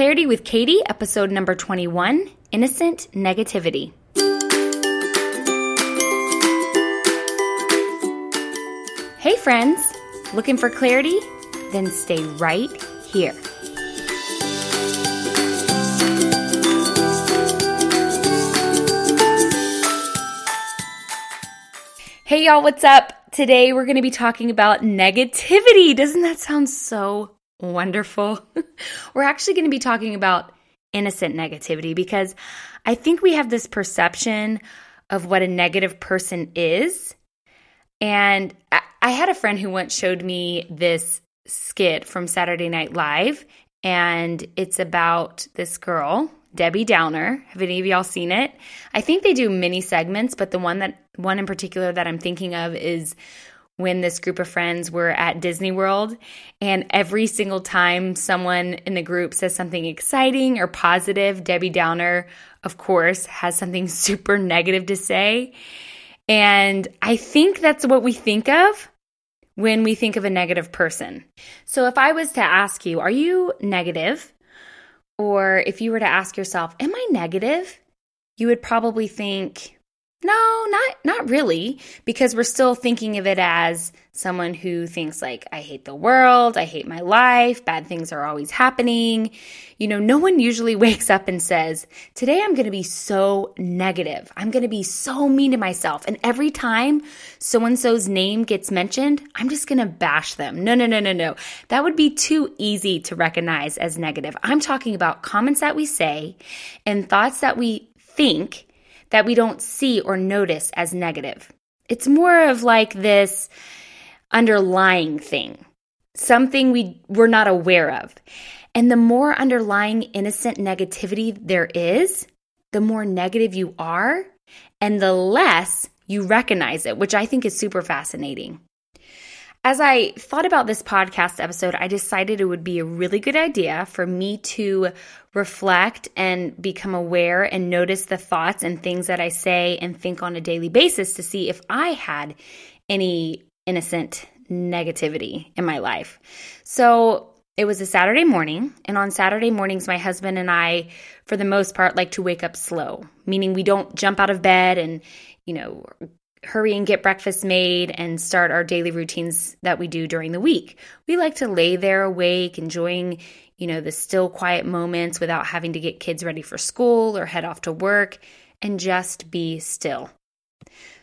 Clarity with Katie, episode number 21 Innocent Negativity. Hey, friends, looking for clarity? Then stay right here. Hey, y'all, what's up? Today we're going to be talking about negativity. Doesn't that sound so wonderful? we're actually going to be talking about innocent negativity because I think we have this perception of what a negative person is. And I had a friend who once showed me this skit from Saturday Night Live, and it's about this girl Debbie Downer. Have any of y'all seen it? I think they do mini segments, but the one that one in particular that I'm thinking of is when this group of friends were at Disney World and every single time someone in the group says something exciting or positive, Debbie Downer, of course, has something super negative to say. And I think that's what we think of when we think of a negative person. So if I was to ask you, are you negative? Or if you were to ask yourself, Am I negative? You would probably think, no, not not really, because we're still thinking of it as someone who thinks like I hate the world, I hate my life, bad things are always happening. You know, no one usually wakes up and says, "Today I'm going to be so negative. I'm going to be so mean to myself." And every time so and so's name gets mentioned, I'm just going to bash them. No, no, no, no, no. That would be too easy to recognize as negative. I'm talking about comments that we say and thoughts that we think that we don't see or notice as negative. It's more of like this underlying thing, something we, we're not aware of. And the more underlying innocent negativity there is, the more negative you are, and the less you recognize it, which I think is super fascinating. As I thought about this podcast episode, I decided it would be a really good idea for me to reflect and become aware and notice the thoughts and things that I say and think on a daily basis to see if I had any innocent negativity in my life. So it was a Saturday morning, and on Saturday mornings, my husband and I, for the most part, like to wake up slow, meaning we don't jump out of bed and, you know, hurry and get breakfast made and start our daily routines that we do during the week. We like to lay there awake, enjoying, you know, the still quiet moments without having to get kids ready for school or head off to work and just be still.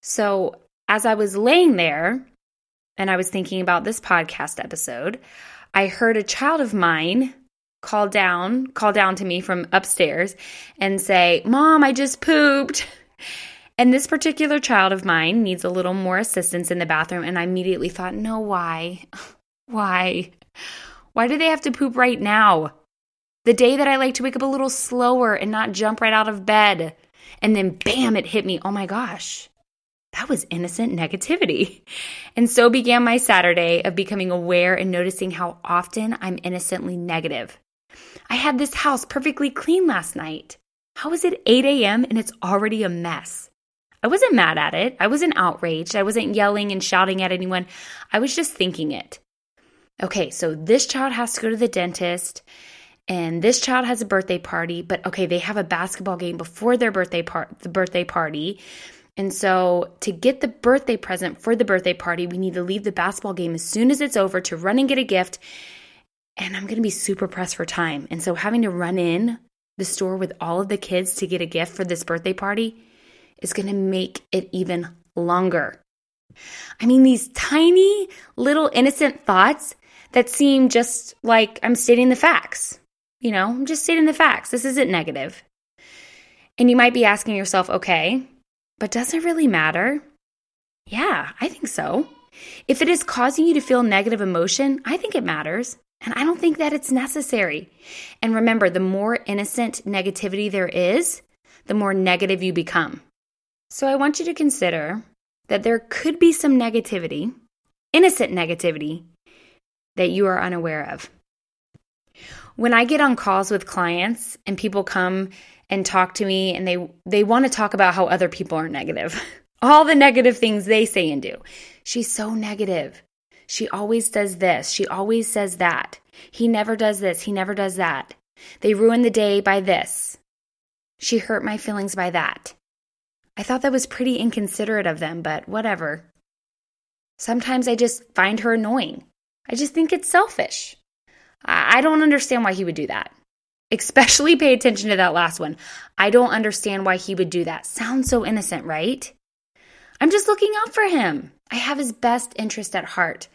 So, as I was laying there and I was thinking about this podcast episode, I heard a child of mine call down, call down to me from upstairs and say, "Mom, I just pooped." And this particular child of mine needs a little more assistance in the bathroom. And I immediately thought, no, why? Why? Why do they have to poop right now? The day that I like to wake up a little slower and not jump right out of bed. And then bam, it hit me. Oh my gosh. That was innocent negativity. And so began my Saturday of becoming aware and noticing how often I'm innocently negative. I had this house perfectly clean last night. How is it 8 a.m. and it's already a mess? I wasn't mad at it. I wasn't outraged. I wasn't yelling and shouting at anyone. I was just thinking it. Okay, so this child has to go to the dentist and this child has a birthday party, but okay, they have a basketball game before their birthday part the birthday party. And so to get the birthday present for the birthday party, we need to leave the basketball game as soon as it's over to run and get a gift. And I'm going to be super pressed for time. And so having to run in the store with all of the kids to get a gift for this birthday party, is going to make it even longer. I mean, these tiny little innocent thoughts that seem just like I'm stating the facts. You know, I'm just stating the facts. This isn't negative. And you might be asking yourself, okay, but does it really matter? Yeah, I think so. If it is causing you to feel negative emotion, I think it matters. And I don't think that it's necessary. And remember, the more innocent negativity there is, the more negative you become. So I want you to consider that there could be some negativity, innocent negativity, that you are unaware of. When I get on calls with clients and people come and talk to me and they they want to talk about how other people are negative. All the negative things they say and do. She's so negative. She always does this. She always says that. He never does this. He never does that. They ruin the day by this. She hurt my feelings by that. I thought that was pretty inconsiderate of them, but whatever. Sometimes I just find her annoying. I just think it's selfish. I don't understand why he would do that. Especially pay attention to that last one. I don't understand why he would do that. Sounds so innocent, right? I'm just looking out for him. I have his best interest at heart.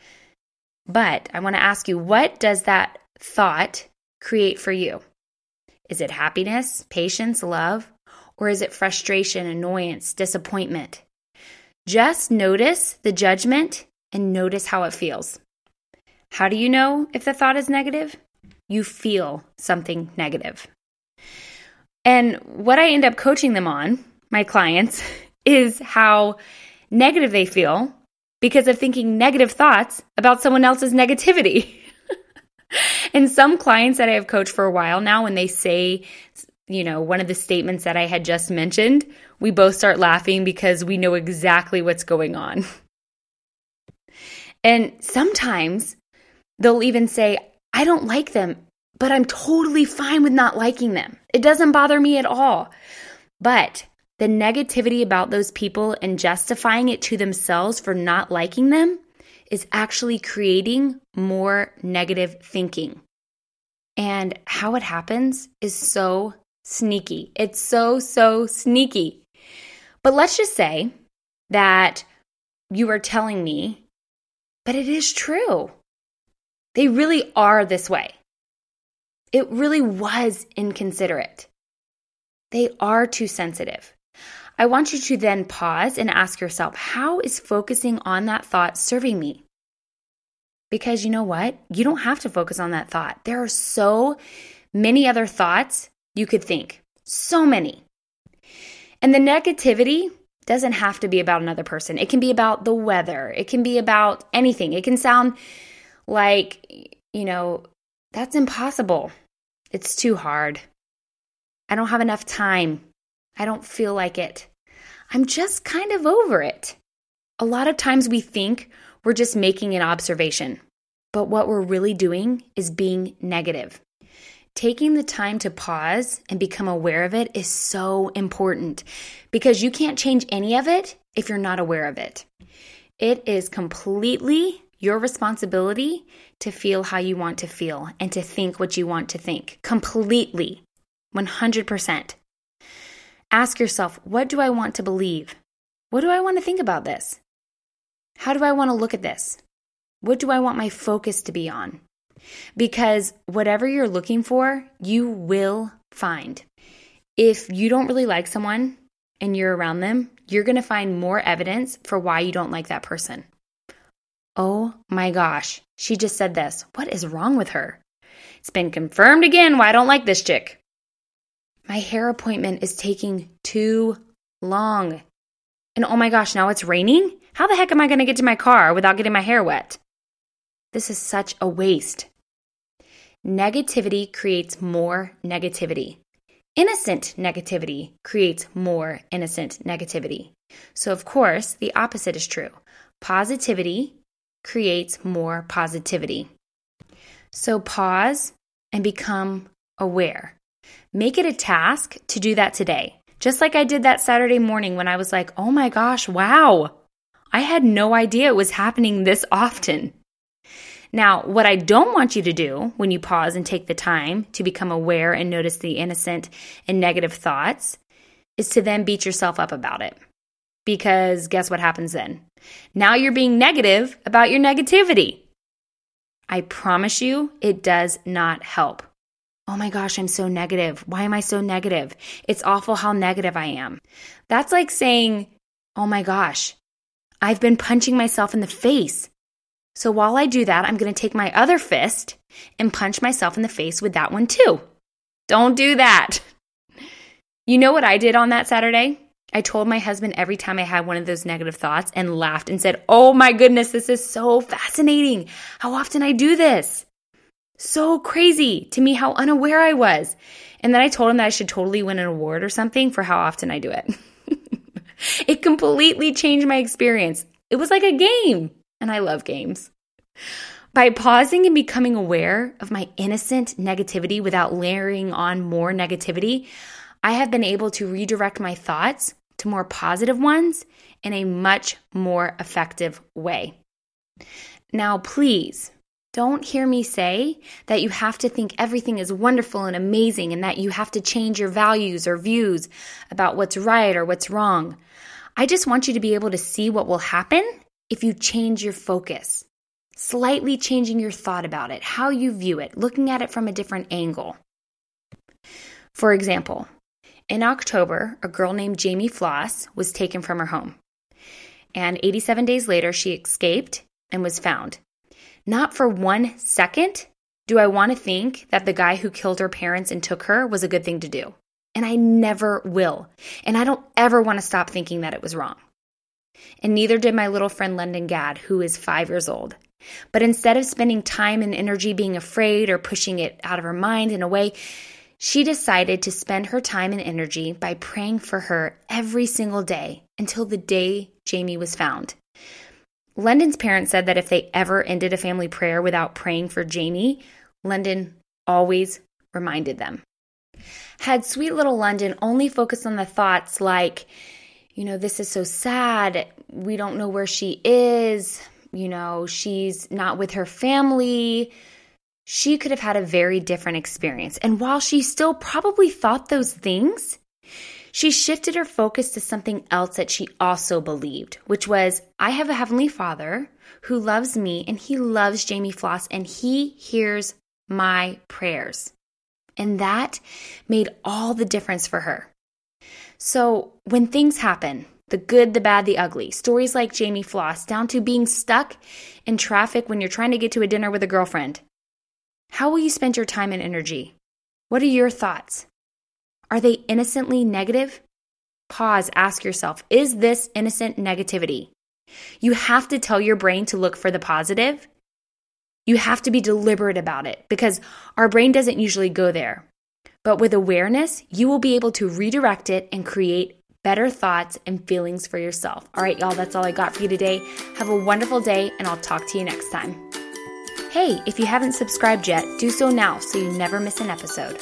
But I want to ask you, what does that thought create for you? Is it happiness, patience, love, or is it frustration, annoyance, disappointment? Just notice the judgment and notice how it feels. How do you know if the thought is negative? You feel something negative. And what I end up coaching them on, my clients, is how negative they feel because of thinking negative thoughts about someone else's negativity. and some clients that I have coached for a while now, when they say, you know, one of the statements that I had just mentioned, we both start laughing because we know exactly what's going on. And sometimes they'll even say, I don't like them, but I'm totally fine with not liking them. It doesn't bother me at all. But the negativity about those people and justifying it to themselves for not liking them is actually creating more negative thinking. And how it happens is so sneaky. It's so, so sneaky. But let's just say that you are telling me, but it is true. They really are this way. It really was inconsiderate. They are too sensitive. I want you to then pause and ask yourself, how is focusing on that thought serving me? Because you know what? You don't have to focus on that thought. There are so many other thoughts you could think. So many. And the negativity doesn't have to be about another person. It can be about the weather. It can be about anything. It can sound like, you know, that's impossible. It's too hard. I don't have enough time. I don't feel like it. I'm just kind of over it. A lot of times we think we're just making an observation, but what we're really doing is being negative. Taking the time to pause and become aware of it is so important because you can't change any of it if you're not aware of it. It is completely your responsibility to feel how you want to feel and to think what you want to think. Completely. 100%. Ask yourself, what do I want to believe? What do I want to think about this? How do I want to look at this? What do I want my focus to be on? Because whatever you're looking for, you will find. If you don't really like someone and you're around them, you're going to find more evidence for why you don't like that person. Oh my gosh, she just said this. What is wrong with her? It's been confirmed again why I don't like this chick. My hair appointment is taking too long. And oh my gosh, now it's raining? How the heck am I going to get to my car without getting my hair wet? This is such a waste. Negativity creates more negativity. Innocent negativity creates more innocent negativity. So, of course, the opposite is true. Positivity creates more positivity. So, pause and become aware. Make it a task to do that today. Just like I did that Saturday morning when I was like, oh my gosh, wow. I had no idea it was happening this often. Now, what I don't want you to do when you pause and take the time to become aware and notice the innocent and negative thoughts is to then beat yourself up about it. Because guess what happens then? Now you're being negative about your negativity. I promise you, it does not help. Oh my gosh, I'm so negative. Why am I so negative? It's awful how negative I am. That's like saying, oh my gosh, I've been punching myself in the face. So while I do that, I'm going to take my other fist and punch myself in the face with that one too. Don't do that. You know what I did on that Saturday? I told my husband every time I had one of those negative thoughts and laughed and said, Oh my goodness, this is so fascinating. How often I do this. So crazy to me how unaware I was. And then I told him that I should totally win an award or something for how often I do it. it completely changed my experience. It was like a game, and I love games. By pausing and becoming aware of my innocent negativity without layering on more negativity, I have been able to redirect my thoughts to more positive ones in a much more effective way. Now, please don't hear me say that you have to think everything is wonderful and amazing and that you have to change your values or views about what's right or what's wrong. I just want you to be able to see what will happen if you change your focus slightly changing your thought about it, how you view it, looking at it from a different angle. For example, in October, a girl named Jayme Closs was taken from her home. And 87 days later, she escaped and was found. Not for one second do I want to think that the guy who killed her parents and took her was a good thing to do. And I never will. And I don't ever want to stop thinking that it was wrong. And neither did my little friend London Gad, who is five years old. But instead of spending time and energy being afraid or pushing it out of her mind in a way, she decided to spend her time and energy by praying for her every single day until the day Jayme was found. London's parents said that if they ever ended a family prayer without praying for Jayme, London always reminded them. Had sweet little London only focused on the thoughts like, you know, this is so sad, we don't know where she is, you know, she's not with her family. She could have had a very different experience. And while she still probably thought those things, she shifted her focus to something else that she also believed, which was I have a Heavenly Father who loves me and he loves Jayme Closs and he hears my prayers. And that made all the difference for her. So when things happen, the good, the bad, the ugly. Stories like Jayme Closs, down to being stuck in traffic when you're trying to get to a dinner with a girlfriend. How will you spend your time and energy? What are your thoughts? Are they innocently negative? Pause, ask yourself is this innocent negativity? You have to tell your brain to look for the positive. You have to be deliberate about it because our brain doesn't usually go there. But with awareness, you will be able to redirect it and create better thoughts and feelings for yourself. All right, y'all, that's all I got for you today. Have a wonderful day, and I'll talk to you next time. Hey, if you haven't subscribed yet, do so now so you never miss an episode.